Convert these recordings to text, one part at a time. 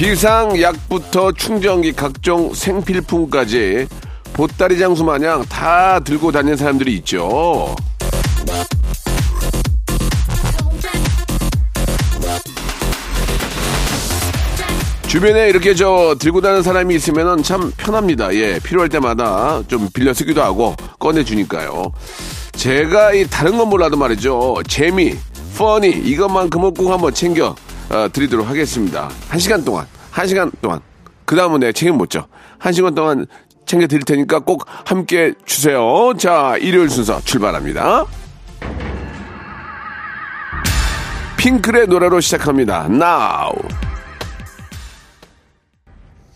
비상약부터 충전기 각종 생필품까지 보따리 장수 마냥 다 들고 다니는 사람들이 있죠 주변에 이렇게 저 들고 다니는 사람이 있으면은 참 편합니다. 예, 필요할 때마다 좀 빌려 쓰기도 하고 꺼내 주니까요. 제가 이 다른 건 몰라도 말이죠. 재미, 퍼니 이것만큼은 꼭 한번 챙겨 어, 드리도록 하겠습니다. 한 시간 동안, 한 시간 동안. 그 다음은 내 책임 못 져. 한 시간 동안 챙겨 드릴 테니까 꼭 함께 주세요. 자, 일요일 순서 출발합니다. 핑클의 노래로 시작합니다. Now.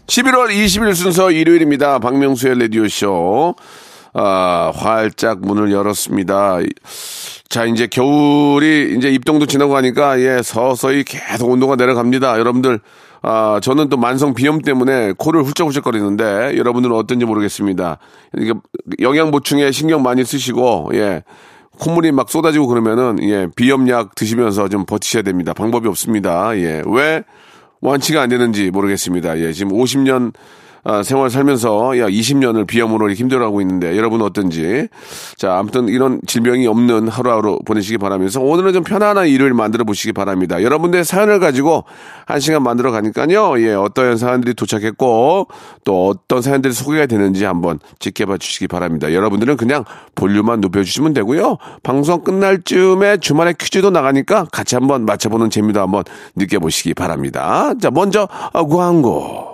11월 20일 순서 일요일입니다. 박명수의 라디오쇼. 아, 활짝 문을 열었습니다. 자, 이제 겨울이 이제 입동도 지나고 가니까 예, 서서히 계속 온도가 내려갑니다. 여러분들, 아, 저는 또 만성 비염 때문에 코를 훌쩍훌쩍거리는데 여러분들은 어떤지 모르겠습니다. 이게 영양 보충에 신경 많이 쓰시고, 예. 콧물이 막 쏟아지고 그러면은, 예, 비염약 드시면서 좀 버티셔야 됩니다. 방법이 없습니다. 예. 왜? 완치가 안 되는지 모르겠습니다. 예, 지금 50년 아, 생활 살면서 약 20년을 비염으로 힘들어하고 있는데 여러분은 어떤지 자 아무튼 이런 질병이 없는 하루하루 보내시기 바라면서 오늘은 좀 편안한 일요일 만들어 보시기 바랍니다. 여러분들의 사연을 가지고 한 시간 만들어 가니까요. 예, 어떤 사연들이 도착했고 또 어떤 사연들이 소개가 되는지 한번 지켜봐 주시기 바랍니다. 여러분들은 그냥 볼륨만 높여주시면 되고요. 방송 끝날 쯤에 주말에 퀴즈도 나가니까 같이 한번 맞춰보는 재미도 한번 느껴보시기 바랍니다. 자, 먼저 어, 광고.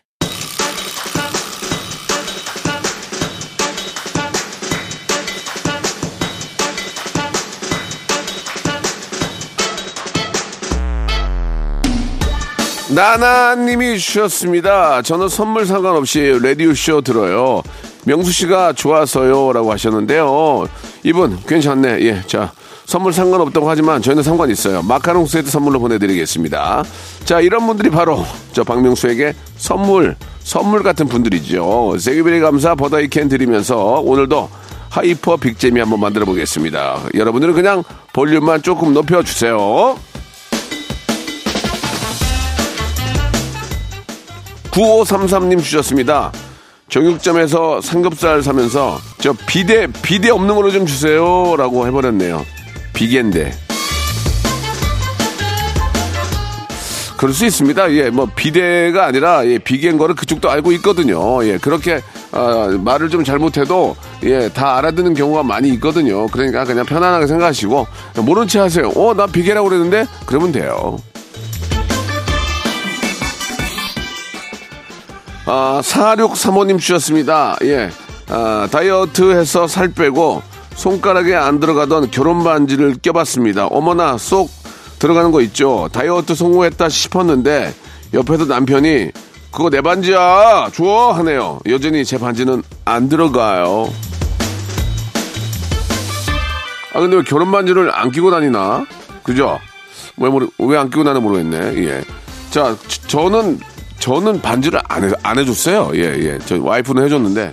나나님이 주셨습니다. 저는 선물 상관없이 라디오쇼 들어요. 명수 씨가 좋아서요 라고 하셨는데요. 이분 괜찮네. 예, 자 선물 상관없다고 하지만 저희는 상관 있어요. 마카롱 세트 선물로 보내드리겠습니다. 자 이런 분들이 바로 저 박명수에게 선물 선물 같은 분들이죠. Thank you very 감사 버다이 캔 드리면서 오늘도 hyper big재미 한번 만들어 보겠습니다. 여러분들은 그냥 볼륨만 조금 높여주세요. 9533님 주셨습니다. 정육점에서 삼겹살 사면서 저 비대 비대 없는 걸로 좀 주세요라고 해버렸네요. 비계인데. 그럴 수 있습니다. 예, 뭐 비대가 아니라 예, 비계인 거를 그쪽도 알고 있거든요. 예, 그렇게 아, 말을 좀 잘못해도 예, 다 알아듣는 경우가 많이 있거든요. 그러니까 그냥 편안하게 생각하시고 모른 체 하세요. 어, 나 비계라고 그랬는데 그러면 돼요. 아, 4635님 주셨습니다. 예. 아, 다이어트 해서 살 빼고 손가락에 안 들어가던 결혼 반지를 껴봤습니다. 어머나, 쏙 들어가는 거 있죠. 다이어트 성공했다 싶었는데 옆에서 남편이 그거 내 반지야! 줘! 하네요. 여전히 제 반지는 안 들어가요. 아, 근데 왜 결혼 반지를 안 끼고 다니나? 그죠? 왜, 왜안 끼고 다니나 모르겠네. 예. 자, 저- 저는 저는 반지를 안, 해, 안 해줬어요. 예, 예. 저 와이프는 해줬는데.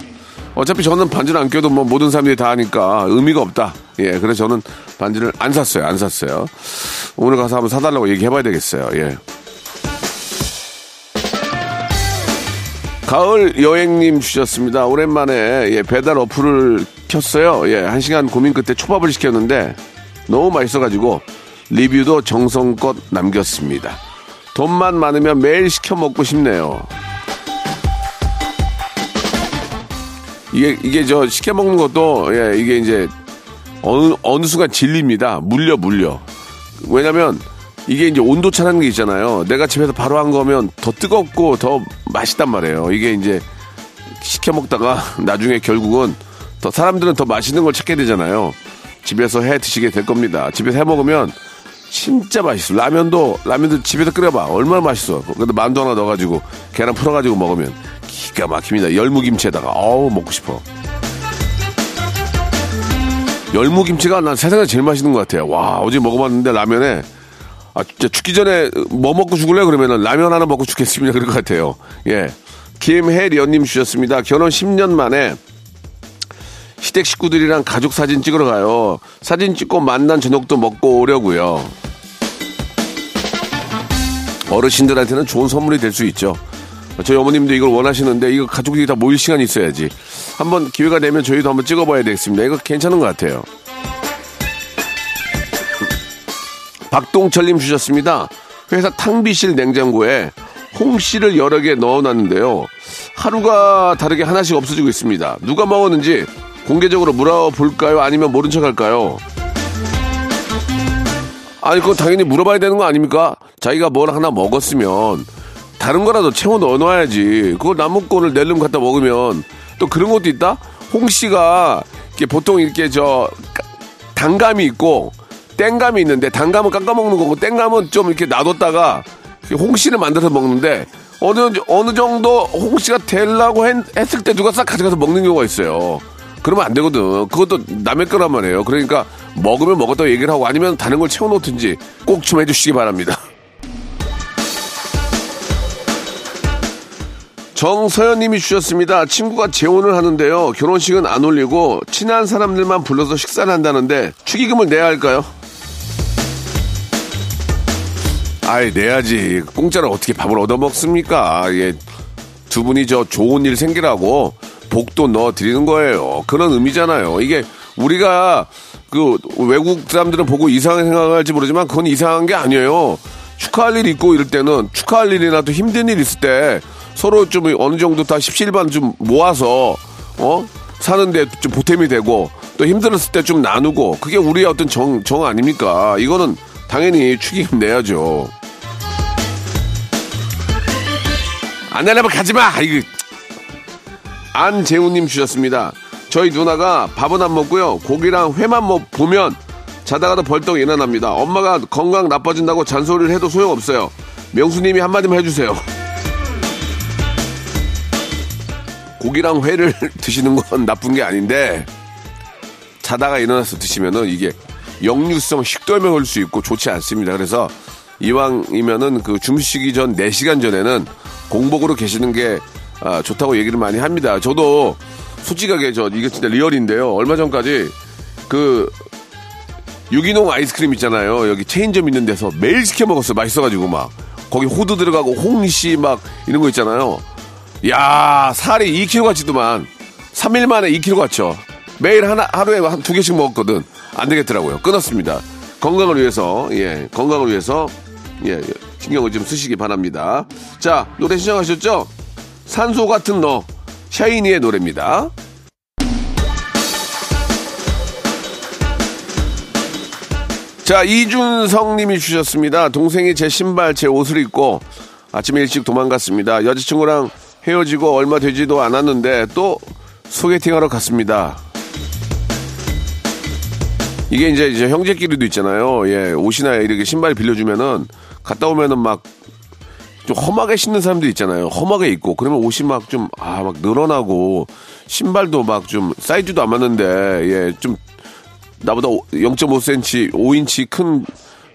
어차피 저는 반지를 안 껴도 뭐 모든 사람들이 다 하니까 의미가 없다. 예, 그래서 저는 반지를 안 샀어요. 안 샀어요. 오늘 가서 한번 사달라고 얘기해봐야 되겠어요. 예. 가을 여행님 주셨습니다. 오랜만에 예, 배달 어플을 켰어요. 예, 한 시간 고민 끝에 초밥을 시켰는데 너무 맛있어가지고 리뷰도 정성껏 남겼습니다. 돈만 많으면 매일 시켜 먹고 싶네요. 이게 이게 저 시켜 먹는 것도 예 이게 이제 어느 어느 순간 질립니다. 물려 물려. 왜냐면 이게 이제 온도 차라는 게 있잖아요. 내가 집에서 바로 한 거면 더 뜨겁고 더 맛있단 말이에요. 이게 이제 시켜 먹다가 나중에 결국은 더 사람들은 더 맛있는 걸 찾게 되잖아요. 집에서 해 드시게 될 겁니다. 집에서 해 먹으면 진짜 맛있어. 라면도 라면도 집에서 끓여봐. 얼마나 맛있어. 근데 만두 하나 넣어가지고 계란 풀어가지고 먹으면 기가 막힙니다. 열무김치에다가 어우 먹고 싶어. 열무김치가 난 세상에 제일 맛있는 것 같아요. 와 어제 먹어봤는데 라면에 아 진짜 죽기 전에 뭐 먹고 죽을래 그러면은 라면 하나 먹고 죽겠습니다. 그럴 것 같아요. 예. 김혜련님 주셨습니다. 결혼 10년 만에 시댁 식구들이랑 가족 사진 찍으러 가요. 사진 찍고 만난 저녁도 먹고 오려고요. 어르신들한테는 좋은 선물이 될 수 있죠. 저희 어머님도 이걸 원하시는데 이거 가족들이 다 모일 시간이 있어야지. 한번 기회가 되면 저희도 한번 찍어봐야 되겠습니다. 이거 괜찮은 것 같아요. 박동철님 주셨습니다. 회사 탕비실 냉장고에 홍씨를 여러 개 넣어놨는데요. 하루가 다르게 하나씩 없어지고 있습니다. 누가 먹었는지 공개적으로 물어볼까요? 아니면 모른 척 할까요? 아니, 그거 당연히 물어봐야 되는 거 아닙니까? 자기가 뭘 하나 먹었으면 다른 거라도 채워 넣어놔야지. 그걸 남은 거를 낼름 갖다 먹으면 또 그런 것도 있다? 홍 씨가 이렇게 보통 이렇게 저 단감이 있고 땡감이 있는데 단감은 깎아 먹는 거고 땡감은 좀 이렇게 놔뒀다가 홍씨를 만들어서 먹는데 어느 어느 정도 홍씨가 되려고 했, 했을 때 누가 싹 가져가서 먹는 경우가 있어요. 그러면 안 되거든. 그것도 남의 거란 말이에요. 그러니까 먹으면 먹었다고 얘기를 하고 아니면 다른 걸 채워놓든지 꼭 좀 해주시기 바랍니다. 정서연님이 주셨습니다. 친구가 재혼을 하는데요. 결혼식은 안 올리고 친한 사람들만 불러서 식사를 한다는데 축의금을 내야 할까요? 아이 내야지. 공짜로 어떻게 밥을 얻어 먹습니까? 예, 두 분이 저 좋은 일 생기라고 복도 넣어 드리는 거예요. 그런 의미잖아요. 이게 우리가 그 외국 사람들은 보고 이상하게 생각할지 모르지만 그건 이상한 게 아니에요. 축하할 일 있고 이럴 때는 축하할 일이나 또 힘든 일 있을 때 서로 좀 어느 정도 다 십시일반 좀 모아서 어 사는데 좀 보탬이 되고 또 힘들었을 때 좀 나누고 그게 우리의 어떤 정, 정 아닙니까? 이거는 당연히 축의금 내야죠. 안 내려면 가지 마. 이거 안재훈님 주셨습니다. 저희 누나가 밥은 안 먹고요. 고기랑 회만 먹 보면 자다가도 벌떡 일어납니다. 엄마가 건강 나빠진다고 잔소리를 해도 소용없어요. 명수님이 한마디만 해주세요. 고기랑 회를 드시는 건 나쁜 게 아닌데 자다가 일어나서 드시면은 이게 역류성 식도염에 걸릴 수 있고 좋지 않습니다. 그래서 이왕이면은 그 주무시기 전 4시간 전에는 공복으로 계시는 게 아, 좋다고 얘기를 많이 합니다. 저도 솔직하게 저 이게 진짜 리얼인데요. 얼마 전까지 그 유기농 아이스크림 있잖아요. 여기 체인점 있는 데서 매일 시켜 먹었어요. 맛있어가지고 막 거기 호두 들어가고 홍시 막 이런 거 있잖아요. 야 살이 2kg 같지도만 3일 만에 2kg 같죠. 매일 하나 하루에 한 두 개씩 먹었거든. 안 되겠더라고요. 끊었습니다. 건강을 위해서 예 건강을 위해서 예 신경을 좀 쓰시기 바랍니다. 자 노래 신청하셨죠? 산소 같은 너 샤이니의 노래입니다. 자, 이준성 님이 주셨습니다. 동생이 제 신발, 제 옷을 입고 아침에 일찍 도망갔습니다. 여자친구랑 헤어지고 얼마 되지도 않았는데 또 소개팅하러 갔습니다. 이게 이제, 이제 형제끼리도 있잖아요. 예, 옷이나 이렇게 신발 빌려주면은 갔다 오면은 막 좀 험하게 신는 사람들 있잖아요. 험하게 입고 그러면 옷이 막 좀 아 막 늘어나고 신발도 막 좀 사이즈도 안 맞는데 예 좀 나보다 0.5cm 5인치 큰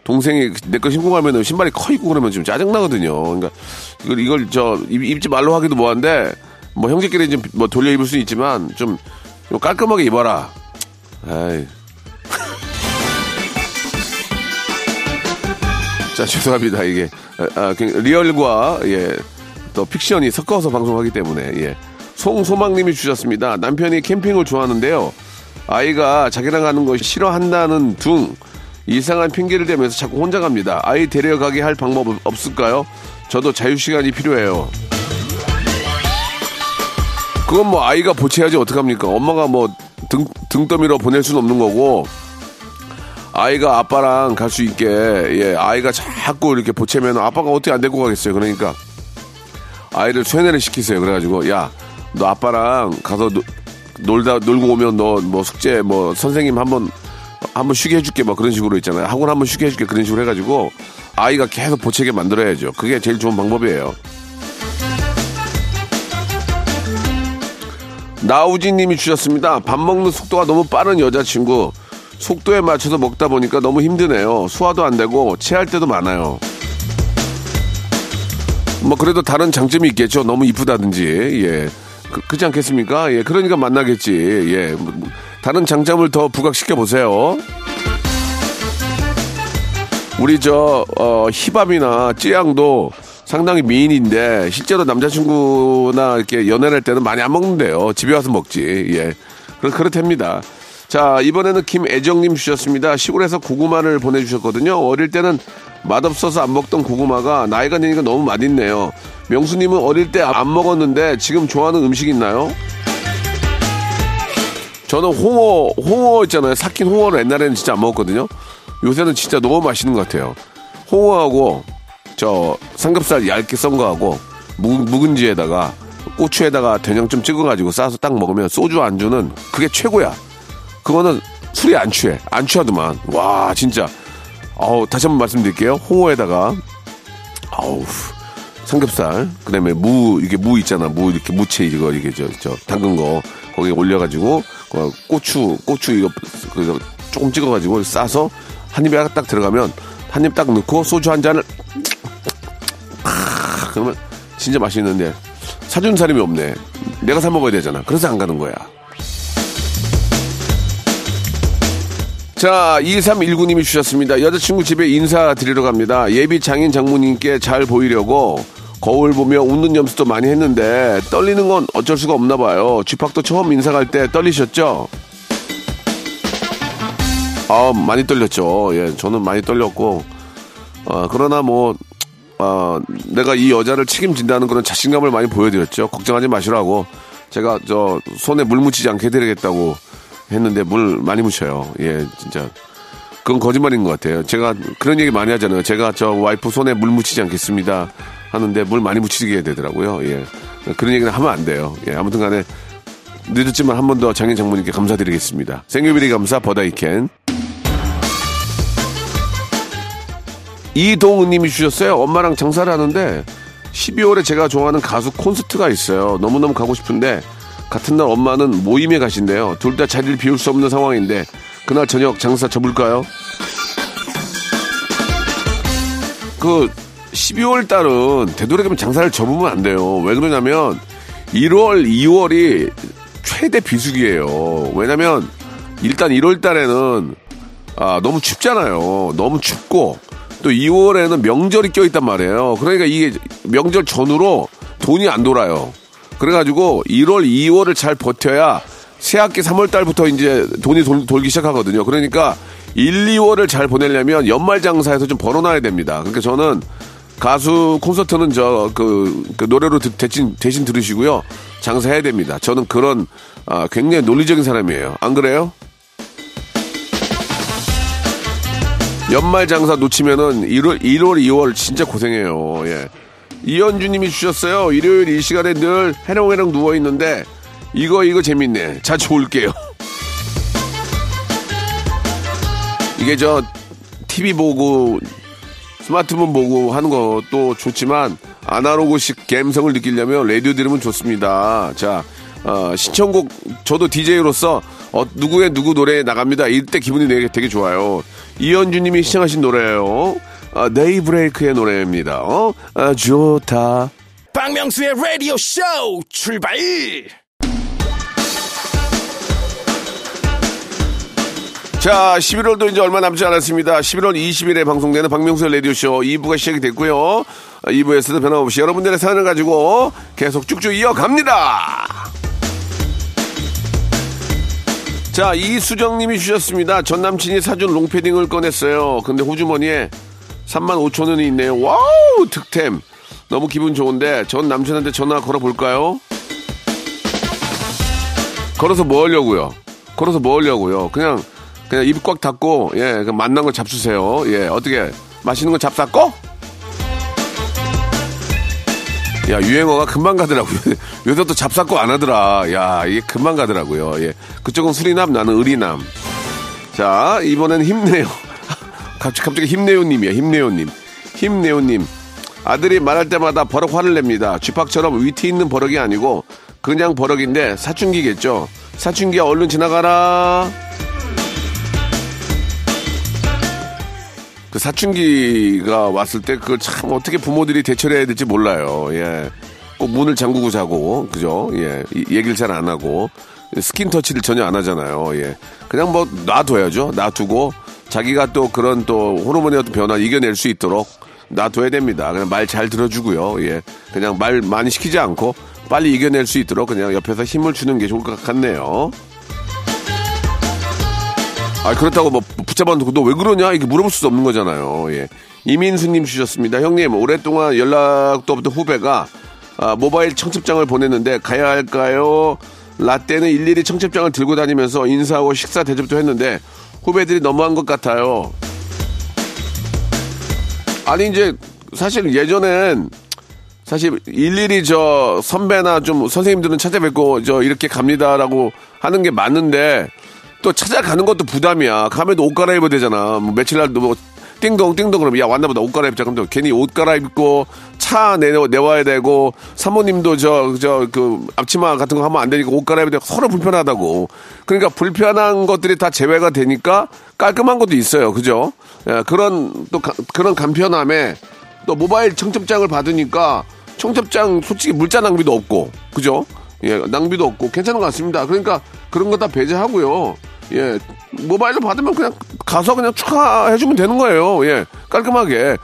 동생이 내 거 신고 가면은 신발이 커 있고 그러면 좀 짜증 나거든요. 그러니까 이걸 이걸 저 입, 입지 말로 하기도 뭐한데 뭐 형제끼리 좀 뭐 돌려 입을 수는 있지만 좀, 좀 깔끔하게 입어라. 에이. 자, 죄송합니다. 이게, 아, 그 리얼과, 예, 또 픽션이 섞어서 방송하기 때문에, 예. 송소망님이 주셨습니다. 남편이 캠핑을 좋아하는데요. 아이가 자기랑 가는 거 싫어한다는 둥, 이상한 핑계를 대면서 자꾸 혼자 갑니다. 아이 데려가게 할 방법 없을까요? 저도 자유시간이 필요해요. 그건 뭐 아이가 보채야지 어떡합니까? 엄마가 뭐 등, 등 떠밀어 보낼 수는 없는 거고, 아이가 아빠랑 갈 수 있게, 예, 아이가 자꾸 이렇게 보채면 아빠가 어떻게 안 데리고 가겠어요. 그러니까, 아이를 세뇌를 시키세요. 그래가지고, 야, 너 아빠랑 가서 노- 놀다, 놀고 오면 너 뭐 숙제 뭐 선생님 한번, 한번 쉬게 해줄게 뭐 그런 식으로 있잖아요. 학원 한번 쉬게 해줄게 그런 식으로 해가지고, 아이가 계속 보채게 만들어야죠. 그게 제일 좋은 방법이에요. 나우진 님이 주셨습니다. 밥 먹는 속도가 너무 빠른 여자친구. 속도에 맞춰서 먹다 보니까 너무 힘드네요. 소화도 안 되고 체할 때도 많아요. 뭐 그래도 다른 장점이 있겠죠. 너무 이쁘다든지. 예. 그, 그렇지 않겠습니까? 예. 그러니까 만나겠지. 예. 뭐, 뭐, 다른 장점을 더 부각시켜 보세요. 우리 저 어, 힙합이나 찌양도 상당히 미인인데 실제로 남자친구나 이렇게 연애를 할 때는 많이 안 먹는데요. 집에 와서 먹지. 예. 그렇, 그렇답니다. 자, 이번에는 김애정님 주셨습니다. 시골에서 고구마를 보내주셨거든요. 어릴 때는 맛없어서 안 먹던 고구마가 나이가 드니까 너무 맛있네요. 명수님은 어릴 때 안 먹었는데 지금 좋아하는 음식 있나요? 저는 홍어, 홍어 있잖아요. 삭힌 홍어를 옛날에는 진짜 안 먹었거든요. 요새는 진짜 너무 맛있는 것 같아요. 홍어하고 저 삼겹살 얇게 썬 거하고 묵, 묵은지에다가 고추에다가 된장 좀 찍어가지고 싸서 딱 먹으면 소주 안주는 그게 최고야. 그거는 술이 안 취해. 안 취하더만. 와, 진짜. 아우, 다시 한번 말씀드릴게요. 홍어에다가, 아우, 삼겹살, 그 다음에 무, 이게 무 있잖아. 무, 이렇게 무채 이거, 이게 저, 저, 담근 거, 거기에 올려가지고, 그 고추, 고추 이거, 그, 조금 찍어가지고 싸서 한 입에 딱 들어가면, 한 입 딱 넣고 소주 한 잔을, 아, 그러면 진짜 맛있는데, 사준 사람이 없네. 내가 사 먹어야 되잖아. 그래서 안 가는 거야. 자, 2319님이 주셨습니다. 여자친구 집에 인사드리러 갑니다. 예비 장인 장모님께 잘 보이려고 거울 보며 웃는 염수도 많이 했는데 떨리는 건 어쩔 수가 없나 봐요. 쥐팍도 처음 인사 갈 때 떨리셨죠? 아, 많이 떨렸죠. 예, 저는 많이 떨렸고, 어, 그러나 뭐, 어, 내가 이 여자를 책임진다는 그런 자신감을 많이 보여드렸죠. 걱정하지 마시라고. 제가 저 손에 물 묻히지 않게 해드리겠다고 했는데 물 많이 묻혀요. 예, 진짜. 그건 거짓말인 것 같아요. 제가 그런 얘기 많이 하잖아요. 제가 저 와이프 손에 물 묻히지 않겠습니다. 하는데 물 많이 묻히게 되더라고요. 예. 그런 얘기는 하면 안 돼요. 예, 아무튼 간에 늦었지만 한 번 더 장인 장모님께 감사드리겠습니다. 생유비리 감사 버다이캔. 이동우 님이 주셨어요. 엄마랑 장사를 하는데 12월에 제가 좋아하는 가수 콘서트가 있어요. 너무너무 가고 싶은데 같은 날 엄마는 모임에 가신대요. 둘 다 자리를 비울 수 없는 상황인데 그날 저녁 장사 접을까요? 그 12월 달은 되도록이면 장사를 접으면 안 돼요. 왜 그러냐면 1월, 2월이 최대 비수기예요. 왜냐면 일단 1월 달에는 아, 너무 춥잖아요. 너무 춥고 또 2월에는 명절이 껴있단 말이에요. 그러니까 이게 명절 전후로 돈이 안 돌아요. 그래가지고 1월, 2월을 잘 버텨야 새학기 3월 달부터 이제 돈이 돌, 돌기 시작하거든요. 그러니까 1, 2월을 잘 보내려면 연말 장사에서 좀 벌어놔야 됩니다. 그러니까 저는 가수 콘서트는 저 그 노래로 드- 대신 대신 들으시고요. 장사해야 됩니다. 저는 그런 아, 굉장히 논리적인 사람이에요. 안 그래요? 연말 장사 놓치면은 1월, 1월, 2월 진짜 고생해요. 예. 이현주님이 주셨어요. 일요일 이 시간에 늘 해롱해롱 누워 있는데 이거 이거 재밌네. 자주 올게요. 이게 저 TV 보고 스마트폰 보고 하는 것도 좋지만 아날로그식 감성을 느끼려면 라디오 들으면 좋습니다. 자, 어, 신청곡 저도 DJ로서 어, 누구의 누구 노래 나갑니다. 이때 기분이 되게, 되게 좋아요. 이현주님이 시청하신 노래예요. 아, 네이브레이크의 노래입니다. 어? 아, 좋다. 박명수의 라디오 쇼 출발 자, 11월도 이제 얼마 남지 않았습니다. 11월 20일에 방송되는 박명수의 라디오쇼 2부가 시작이 됐고요. 2부에서도 변함없이 여러분들의 사연을 가지고 계속 쭉쭉 이어갑니다. 자, 이수정님이 주셨습니다. 전 남친이 사준 롱패딩을 꺼냈어요. 근데 호주머니에 3만 5천 원이 있네요. wow, 득템. 너무 기분 좋은데 전 남친한테 전화 걸어볼까요? 걸어서 뭐 하려고요? 걸어서 뭐 하려고요? 그냥 그냥 입 꽉 닫고 예, 그 만난 거 잡수세요. 예, 어떻게 맛있는 거 잡쌌고? 야, 유행어가 금방 가더라고요. 요새 또 잡쌌고 안 하더라. 야, 이게 금방 가더라고요. 예. 그쪽은 수리남, 나는 의리남. 자, 이번엔 힘내요. 갑자기, 갑자기 힘내요님이야, 힘내요님. 힘내요님. 아들이 말할 때마다 버럭 화를 냅니다. 쥐팍처럼 위트 있는 버럭이 아니고 그냥 버럭인데 사춘기겠죠. 사춘기야 얼른 지나가라. 그 사춘기가 왔을 때 그걸 참 어떻게 부모들이 대처를 해야 될지 몰라요. 예. 꼭 문을 잠그고 자고, 그죠? 예. 이- 얘기를 잘 안 하고, 스킨 터치를 전혀 안 하잖아요. 예. 그냥 뭐 놔둬야죠. 놔두고, 자기가 또 그런 또 호르몬의 어떤 변화 이겨낼 수 있도록 놔둬야 됩니다. 그냥 말 잘 들어주고요. 예. 그냥 말 많이 시키지 않고 빨리 이겨낼 수 있도록 그냥 옆에서 힘을 주는 게 좋을 것 같네요. 아 그렇다고 뭐 붙잡아 놓고 너 왜 그러냐 이렇게 물어볼 수도 없는 거잖아요. 예. 이민수님 주셨습니다. 형님 오랫동안 연락도 없던 후배가 아, 모바일 청첩장을 보냈는데 가야 할까요? 라떼는 일일이 청첩장을 들고 다니면서 인사하고 식사 대접도 했는데 후배들이 너무한 것 같아요. 아니 이제 사실 예전엔 사실 일일이 저 선배나 좀 선생님들은 찾아뵙고 저 이렇게 갑니다라고 하는 게 맞는데 또 찾아가는 것도 부담이야. 가면도 옷 갈아입어야 되잖아. 뭐 며칠 날도 뭐 띵동 띵동 그러면 야 왔나 보다 옷 갈아입자. 그럼 또 괜히 옷 갈아입고 차 내, 내와야 되고 사모님도 저 저 그 앞치마 같은 거 하면 안 되니까 옷 갈아입어야 되고 서로 불편하다고. 그러니까 불편한 것들이 다 제외가 되니까 깔끔한 것도 있어요. 그죠? 예, 그런 또 가- 그런 간편함에 또 모바일 청첩장을 받으니까 청첩장 솔직히 물자 낭비도 없고 그죠? 예, 낭비도 없고 괜찮은 것 같습니다. 그러니까 그런 거 다 배제하고요. 예, 모바일로 받으면 그냥 가서 그냥 축하해주면 되는 거예요. 예, 깔끔하게.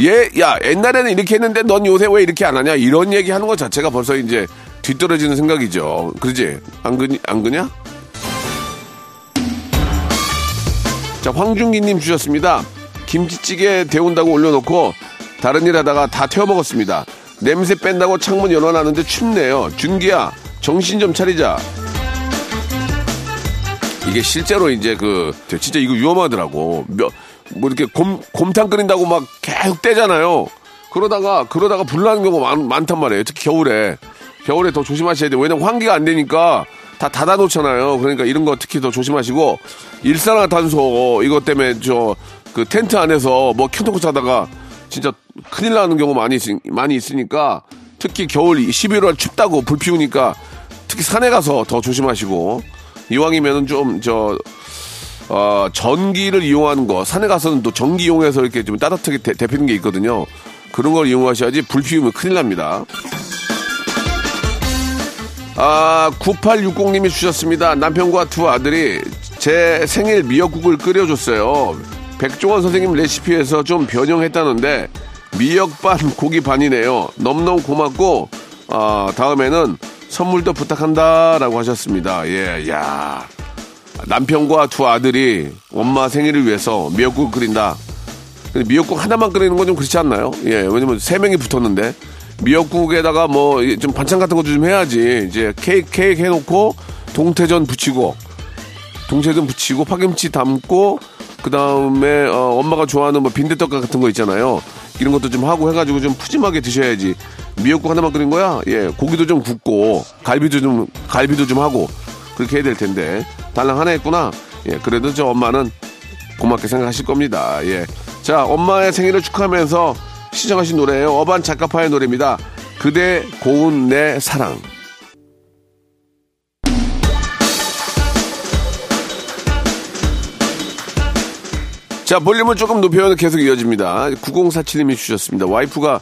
예, 야, 옛날에는 이렇게 했는데 넌 요새 왜 이렇게 안 하냐? 이런 얘기 하는 것 자체가 벌써 이제 뒤떨어지는 생각이죠. 그러지? 안 그니, 안 그냐? 자, 황준기님 주셨습니다. 김치찌개 데운다고 올려놓고 다른 일 하다가 다 태워 먹었습니다. 냄새 뺀다고 창문 열어놨는데 춥네요. 준기야, 정신 좀 차리자. 이게 실제로 이제 그 진짜 이거 위험하더라고. 몇, 뭐 이렇게 곰 곰탕 끓인다고 막 계속 떼잖아요. 그러다가 그러다가 불나는 경우가 많, 많단 말이에요. 특히 겨울에 겨울에 더 조심하셔야 돼요. 왜냐면 환기가 안 되니까 다 닫아 놓잖아요. 그러니까 이런 거 특히 더 조심하시고 일산화탄소 이것 때문에 저 그 텐트 안에서 뭐 켜놓고 자다가 진짜 큰일 나는 경우 많이 있, 많이 있으니까 특히 겨울 11월 춥다고 불 피우니까 특히 산에 가서 더 조심하시고 이왕이면은 좀저 어, 전기를 이용하는 거 산에 가서는 또 전기 이용해서 이렇게 좀 따뜻하게 데, 데피는 게 있거든요. 그런 걸 이용하셔야지 불 피우면 큰일 납니다. 아, 9860님이 주셨습니다. 남편과 두 아들이 제 생일 미역국을 끓여줬어요. 백종원 선생님 레시피에서 좀 변형했다는데 미역 반 고기 반이네요. 너무너무 고맙고 아, 다음에는 선물도 부탁한다 라고 하셨습니다. 예, 야. 남편과 두 아들이 엄마 생일을 위해서 미역국 끓인다. 근데 미역국 하나만 끓이는 건 좀 그렇지 않나요? 예, 왜냐면 세 명이 붙었는데 미역국에다가 뭐 좀 반찬 같은 것도 좀 해야지. 이제 케이크 케이크 해놓고 동태전 붙이고 동태전 붙이고 파김치 담고 그 다음에 어, 엄마가 좋아하는 뭐 빈대떡 같은 거 있잖아요. 이런 것도 좀 하고 해가지고 좀 푸짐하게 드셔야지. 미역국 하나만 끓인 거야? 예, 고기도 좀 굽고 갈비도 좀 갈비도 좀 하고 그렇게 해야 될 텐데 달랑 하나 했구나. 예, 그래도 저 엄마는 고맙게 생각하실 겁니다. 예. 자, 엄마의 생일을 축하하면서 시청하신 노래예요. 어반 작가파의 노래입니다. 그대 고운 내 사랑. 자, 볼륨을 조금 높여면 계속 이어집니다. 9047님이 주셨습니다. 와이프가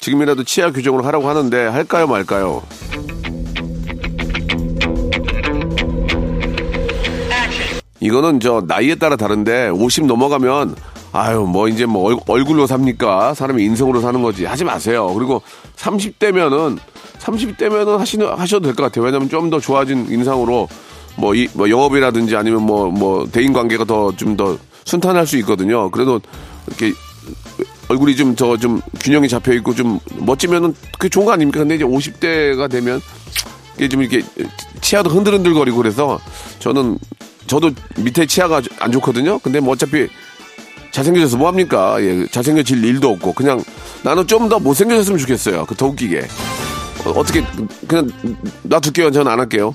지금이라도 치아 교정을 하라고 하는데 할까요, 말까요? 이거는 저 나이에 따라 다른데 50 넘어가면 아유 뭐 이제 뭐 얼- 얼굴로 삽니까? 사람이 인성으로 사는 거지. 하지 마세요. 그리고 30대면은 30대면은 하시는 하셔도 될 것 같아요. 왜냐면 좀 더 좋아진 인상으로 뭐 이 뭐 영업이라든지 아니면 뭐 뭐 대인 관계가 더 좀 더 순탄할 수 있거든요. 그래도 이렇게 얼굴이 좀저좀 균형이 잡혀 있고 좀 멋지면은 그게 좋은 거 아닙니까? 근데 이제 50대가 되면 이게 좀 이렇게 치아도 흔들흔들거리고 그래서 저는 저도 밑에 치아가 안 좋거든요. 근데 뭐 어차피 잘생겨져서 뭐 합니까? 예, 잘생겨질 일도 없고 그냥 나는 좀 더 못생겨졌으면 좋겠어요. 그 더 웃기게. 어떻게 그냥 놔둘게요. 저는 안 할게요.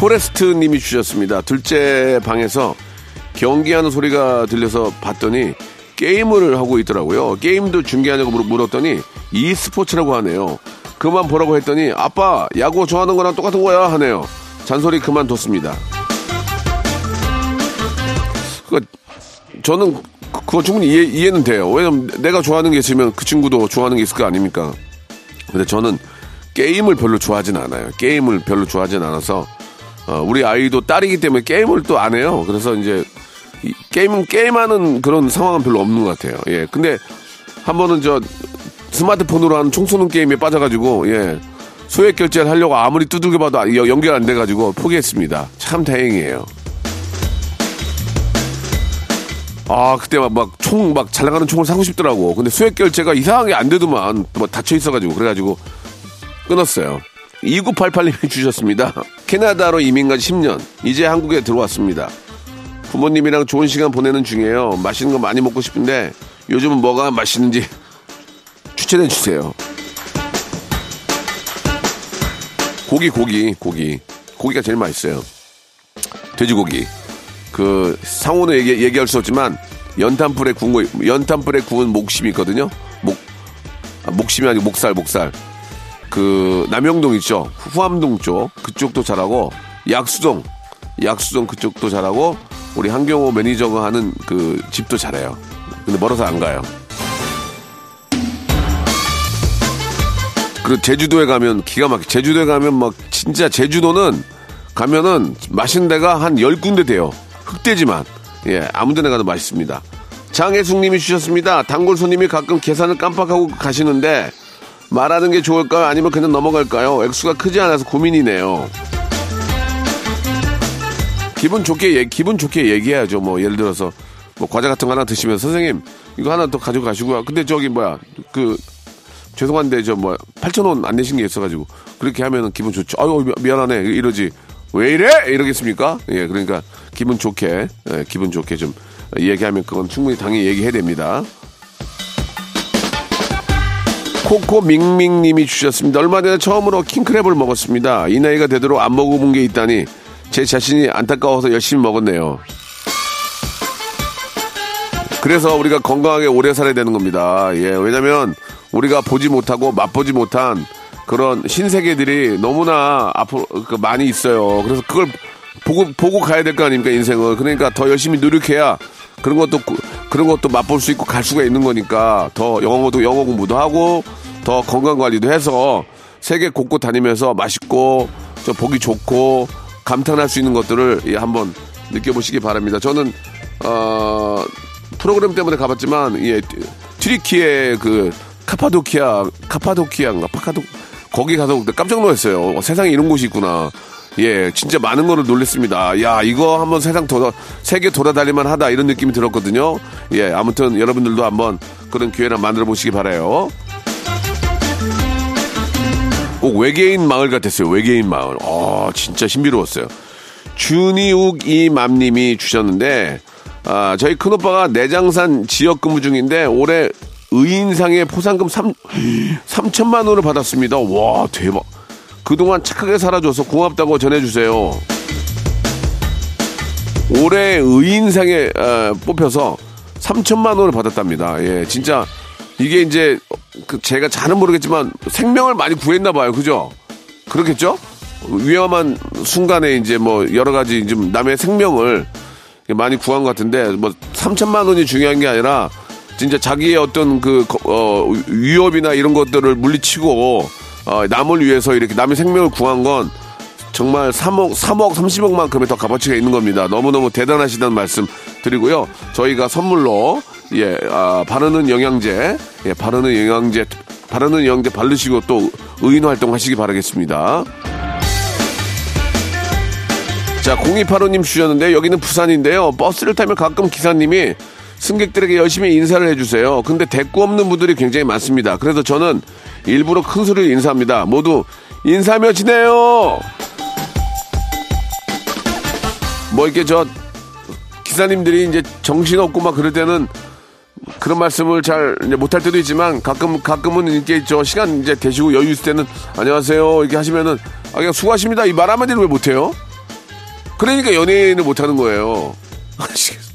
포레스트 님이 주셨습니다. 둘째 방에서 경기하는 소리가 들려서 봤더니 게임을 하고 있더라고요. 게임도 중계하냐고 물- 물었더니 e스포츠라고 하네요. 그만 보라고 했더니 아빠 야구 좋아하는 거랑 똑같은 거야 하네요. 잔소리 그만뒀습니다. 그 저는 그- 그거 충분히 이해, 이해는 돼요. 왜냐면 내가 좋아하는 게 있으면 그 친구도 좋아하는 게 있을 거 아닙니까? 근데 저는 게임을 별로 좋아하진 않아요. 게임을 별로 좋아하진 않아서 어, 우리 아이도 딸이기 때문에 게임을 또 안 해요. 그래서 이제 이 게임은 게임하는 그런 상황은 별로 없는 것 같아요. 예, 근데 한 번은 저 스마트폰으로 하는 총 쏘는 게임에 빠져가지고 예 소액 결제를 하려고 아무리 두들겨 봐도 여- 연결 안 돼가지고 포기했습니다. 참 다행이에요. 아 그때 막 총 막 잘 나가는 총을 사고 싶더라고. 근데 수액 결제가 이상하게 안 되더만 뭐 닫혀 있어가지고 그래가지고 끊었어요. 2988님이 주셨습니다. 캐나다로 이민 간 10년 이제 한국에 들어왔습니다. 부모님이랑 좋은 시간 보내는 중이에요. 맛있는 거 많이 먹고 싶은데 요즘은 뭐가 맛있는지 추천해 주세요. 고기 고기 고기 고기가 제일 맛있어요. 돼지고기. 그 상호는 얘기, 얘기할 수 없지만 연탄불에 구운 거 연탄불에 구운 목심이 있거든요. 목 아, 목심이 아니고 목살 목살. 그 남영동 있죠. 후암동 쪽 그쪽도 잘하고 약수동 약수동 그쪽도 잘하고 우리 한경호 매니저가 하는 그 집도 잘해요. 근데 멀어서 안 가요. 그리고 제주도에 가면 기가 막혀. 제주도에 가면 막 진짜 제주도는 가면은 맛있는 데가 한 열 군데 돼요. 흑돼지만. 예, 아무 데나 가도 맛있습니다. 장혜숙 님이 주셨습니다. 단골 손님이 가끔 계산을 깜빡하고 가시는데 말하는 게 좋을까요? 아니면 그냥 넘어갈까요? 액수가 크지 않아서 고민이네요. 기분 좋게 얘- 기분 좋게 얘기해야죠. 뭐 예를 들어서 뭐 과자 같은 거 하나 드시면 선생님 이거 하나 더 가지고 가시고요. 근데 저기 뭐야 그 죄송한데 저 뭐 8천 원 안 내신 게 있어가지고 그렇게 하면은 기분 좋죠. 아유 미- 미안하네 이러지 왜 이래 이러겠습니까? 예 그러니까 기분 좋게 예, 기분 좋게 좀 얘기하면 그건 충분히 당연히 얘기해야 됩니다. 코코 밍밍님이 주셨습니다. 얼마 전에 처음으로 킹크랩을 먹었습니다. 이 나이가 되도록 안 먹어본 게 있다니 제 자신이 안타까워서 열심히 먹었네요. 그래서 우리가 건강하게 오래 살아야 되는 겁니다. 예, 왜냐면 우리가 보지 못하고 맛보지 못한 그런 신세계들이 너무나 앞으로 그 많이 있어요. 그래서 그걸 보고 보고 가야 될 거 아닙니까 인생을. 그러니까 더 열심히 노력해야 그런 것도 구- 그런 것도 맛볼 수 있고 갈 수가 있는 거니까 더 영어도 영어 공부도 하고 더 건강 관리도 해서 세계 곳곳 다니면서 맛있고 저 보기 좋고 감탄할 수 있는 것들을 예, 한번 느껴보시기 바랍니다. 저는 어, 프로그램 때문에 가봤지만 예, 트리키의 그 카파도키아 카파도키아인가 파카도 거기 가서 깜짝 놀랐어요. 어, 세상에 이런 곳이 있구나. 예, 진짜 많은 거를 놀랬습니다. 야, 이거 한번 세상 돌아, 세계 돌아다닐만 하다, 이런 느낌이 들었거든요. 예, 아무튼 여러분들도 한번 그런 기회를 만들어 보시기 바라요. 꼭 외계인 마을 같았어요. 외계인 마을. 어, 진짜 신비로웠어요. 준이욱 이맘님이 주셨는데, 아, 저희 큰오빠가 내장산 지역 근무 중인데, 올해 의인상의 포상금 3, 3천만 원을 받았습니다. 와, 대박. 그동안 착하게 살아줘서 고맙다고 전해주세요. 올해 의인상에 아, 뽑혀서 3천만 원을 받았답니다. 예, 진짜 이게 이제 그 제가 잘은 모르겠지만 생명을 많이 구했나 봐요. 그죠? 그렇겠죠? 위험한 순간에 이제 뭐 여러 가지 좀 남의 생명을 많이 구한 것 같은데 뭐 3천만 원이 중요한 게 아니라 진짜 자기의 어떤 그 거- 어, 위협이나 이런 것들을 물리치고 어, 남을 위해서 이렇게 남의 생명을 구한 건 정말 3억, 3억, 30억만큼의 더 값어치가 있는 겁니다. 너무너무 대단하시다는 말씀 드리고요. 저희가 선물로, 예, 아, 바르는 영양제, 예, 바르는 영양제, 바르는 영양제 바르시고 또 의인 활동 하시기 바라겠습니다. 자, 0285님 주셨는데 여기는 부산인데요. 버스를 타면 가끔 기사님이 승객들에게 열심히 인사를 해주세요. 근데 대꾸 없는 분들이 굉장히 많습니다. 그래서 저는 일부러 큰 소리로 인사합니다. 모두 인사하며 지내요. 뭐 이렇게 저 기사님들이 이제 정신없고 막 그럴 때는 그런 말씀을 잘 못할 때도 있지만 가끔 가끔은 이렇게 저 시간 이제 되시고 여유 있을 때는 안녕하세요 이렇게 하시면은 아 그냥 수고하십니다 이 말 한마디를 왜 못해요? 그러니까 연예인을 못하는 거예요. 아시겠습니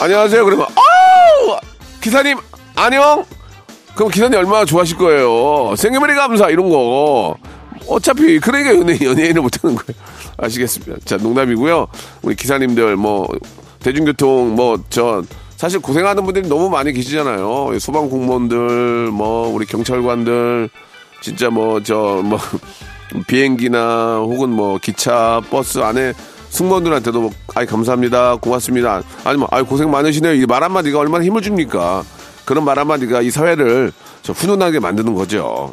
안녕하세요 그러면 아우 기사님 안녕 그럼 기사님 얼마나 좋아하실 거예요. 생일머리 감사 이런 거 어차피 그러니까 연예인 연예인을 못하는 거예요. 아시겠습니다. 자 농담이고요. 우리 기사님들 뭐 대중교통 뭐 저 사실 고생하는 분들이 너무 많이 계시잖아요. 소방 공무원들 뭐 우리 경찰관들 진짜 뭐 저뭐 비행기나 혹은 뭐 기차 버스 안에 승무원들한테도 뭐 아이 감사합니다 고맙습니다 아니면 아이 고생 많으시네요 이 말 한마디가 얼마나 힘을 줍니까 그런 말 한마디가 이 사회를 저 훈훈하게 만드는 거죠.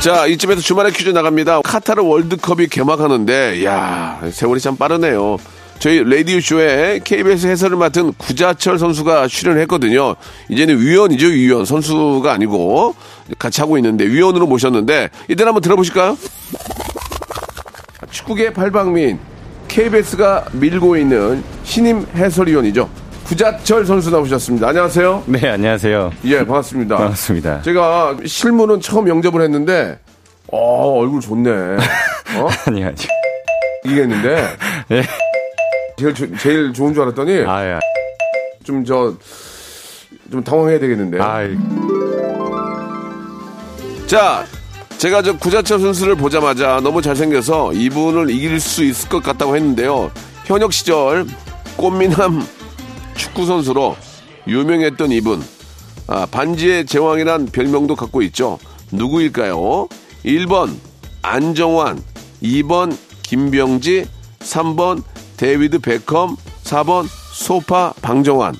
자, 이쯤에서 주말에 퀴즈 나갑니다. 카타르 월드컵이 개막하는데, 야 세월이 참 빠르네요. 저희 라디오쇼에 KBS 해설을 맡은 구자철 선수가 출연했거든요. 이제는 위원이죠, 위원. 선수가 아니고. 같이 하고 있는데, 위원으로 모셨는데, 이들 한번 들어보실까요? 축구계 팔방민, KBS가 밀고 있는 신임 해설위원이죠. 구자철 선수 나오셨습니다. 안녕하세요. 네, 안녕하세요. 예, 반갑습니다. 반갑습니다. 제가 실무는 처음 영접을 했는데, 어, 얼굴 좋네. 어? 아니, 아니. 이겠는데, 네. 제일, 조- 제일 좋은 줄 알았더니, 아, 예. 좀 저, 좀 당황해야 되겠는데. 아, 자, 제가 저 구자철 선수를 보자마자 너무 잘생겨서 이분을 이길 수 있을 것 같다고 했는데요. 현역 시절 꽃미남 축구 선수로 유명했던 이분. 아, 반지의 제왕이란 별명도 갖고 있죠. 누구일까요? 1번 안정환, 2번 김병지, 3번 데이비드 베컴, 4번 소파 방정환.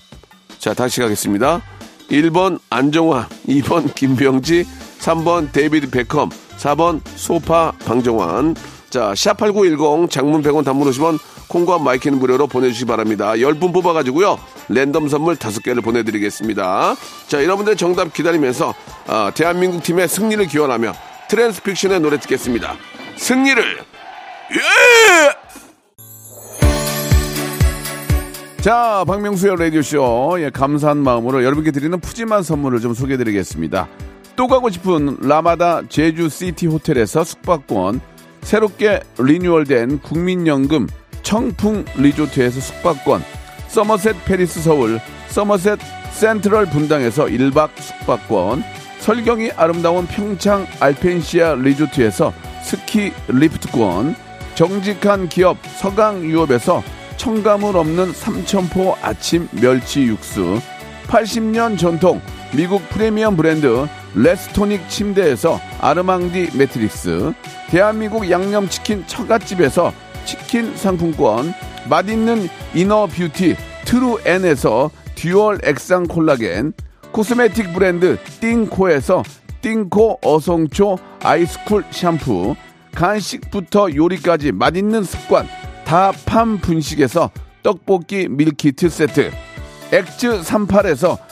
자, 다시 가겠습니다. 1번 안정환, 2번 김병지, 3번 데이비드 베컴, 4번 소파 방정환. 자, 샵8910 장문 100원 단문 50원 콩과 마이케이는 무료로 보내주시기 바랍니다. 10분 뽑아가지고요. 랜덤 선물 5개를 보내드리겠습니다. 자, 여러분들 정답 기다리면서 아, 대한민국 팀의 승리를 기원하며 트랜스픽션의 노래 듣겠습니다. 승리를 예! 자, 박명수의 라디오쇼. 예, 감사한 마음으로 여러분께 드리는 푸짐한 선물을 좀 소개해드리겠습니다. 또 가고 싶은 라마다 제주시티 호텔에서 숙박권, 새롭게 리뉴얼된 국민연금 청풍 리조트에서 숙박권, 서머셋 팰리스 서울, 서머셋 센트럴 분당에서 1박 숙박권, 설경이 아름다운 평창 알펜시아 리조트에서 스키 리프트권, 정직한 기업 서강유업에서 첨가물 없는 삼천포 아침 멸치 육수 80년 전통 미국 프리미엄 브랜드 레스토닉 침대에서 아르망디 매트리스 대한민국 양념치킨 처갓집에서 치킨 상품권 맛있는 inner beauty 트루엔에서 dual 액상 콜라겐 cosmetic 브랜드 띵코에서 띵코 어성초 아이스쿨 샴푸 간식부터 요리까지 맛있는 습관 다팜 분식에서 떡볶이 밀키트 세트 엑즈 38에서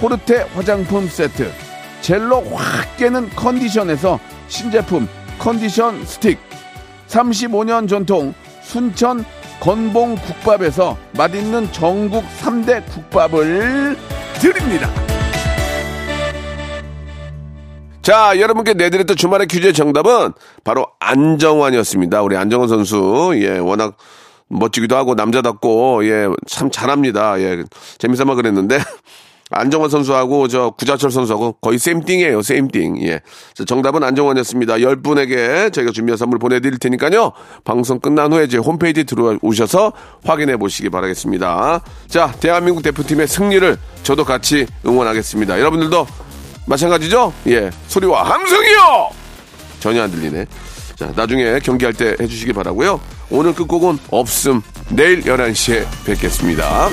코르테 화장품 세트 젤로 확 깨는 컨디션에서 신제품 컨디션 스틱 35년 전통 순천 건봉 국밥에서 맛있는 전국 3대 국밥을 드립니다. 자, 여러분께 내드렸던 주말의 퀴즈의 정답은 바로 안정환이었습니다. 우리 안정환 선수, 예, 워낙 멋지기도 하고 남자답고, 예, 참 잘합니다. 예, 재미삼아 그랬는데, 안정환 선수하고 저 구자철 선수하고 거의 쌤띵이에요, 쌤띵. 예. 자, 정답은 안정환이었습니다. 10분에게 저희가 준비한 선물 보내드릴 테니까요. 방송 끝난 후에 제 홈페이지 들어오셔서 확인해 보시기 바라겠습니다. 자, 대한민국 대표팀의 승리를 저도 같이 응원하겠습니다. 여러분들도 마찬가지죠? 예. 소리와 함성이요! 전혀 안 들리네. 자, 나중에 경기할 때 해주시기 바라고요 오늘 끝곡은 없음. 내일 11시에 뵙겠습니다.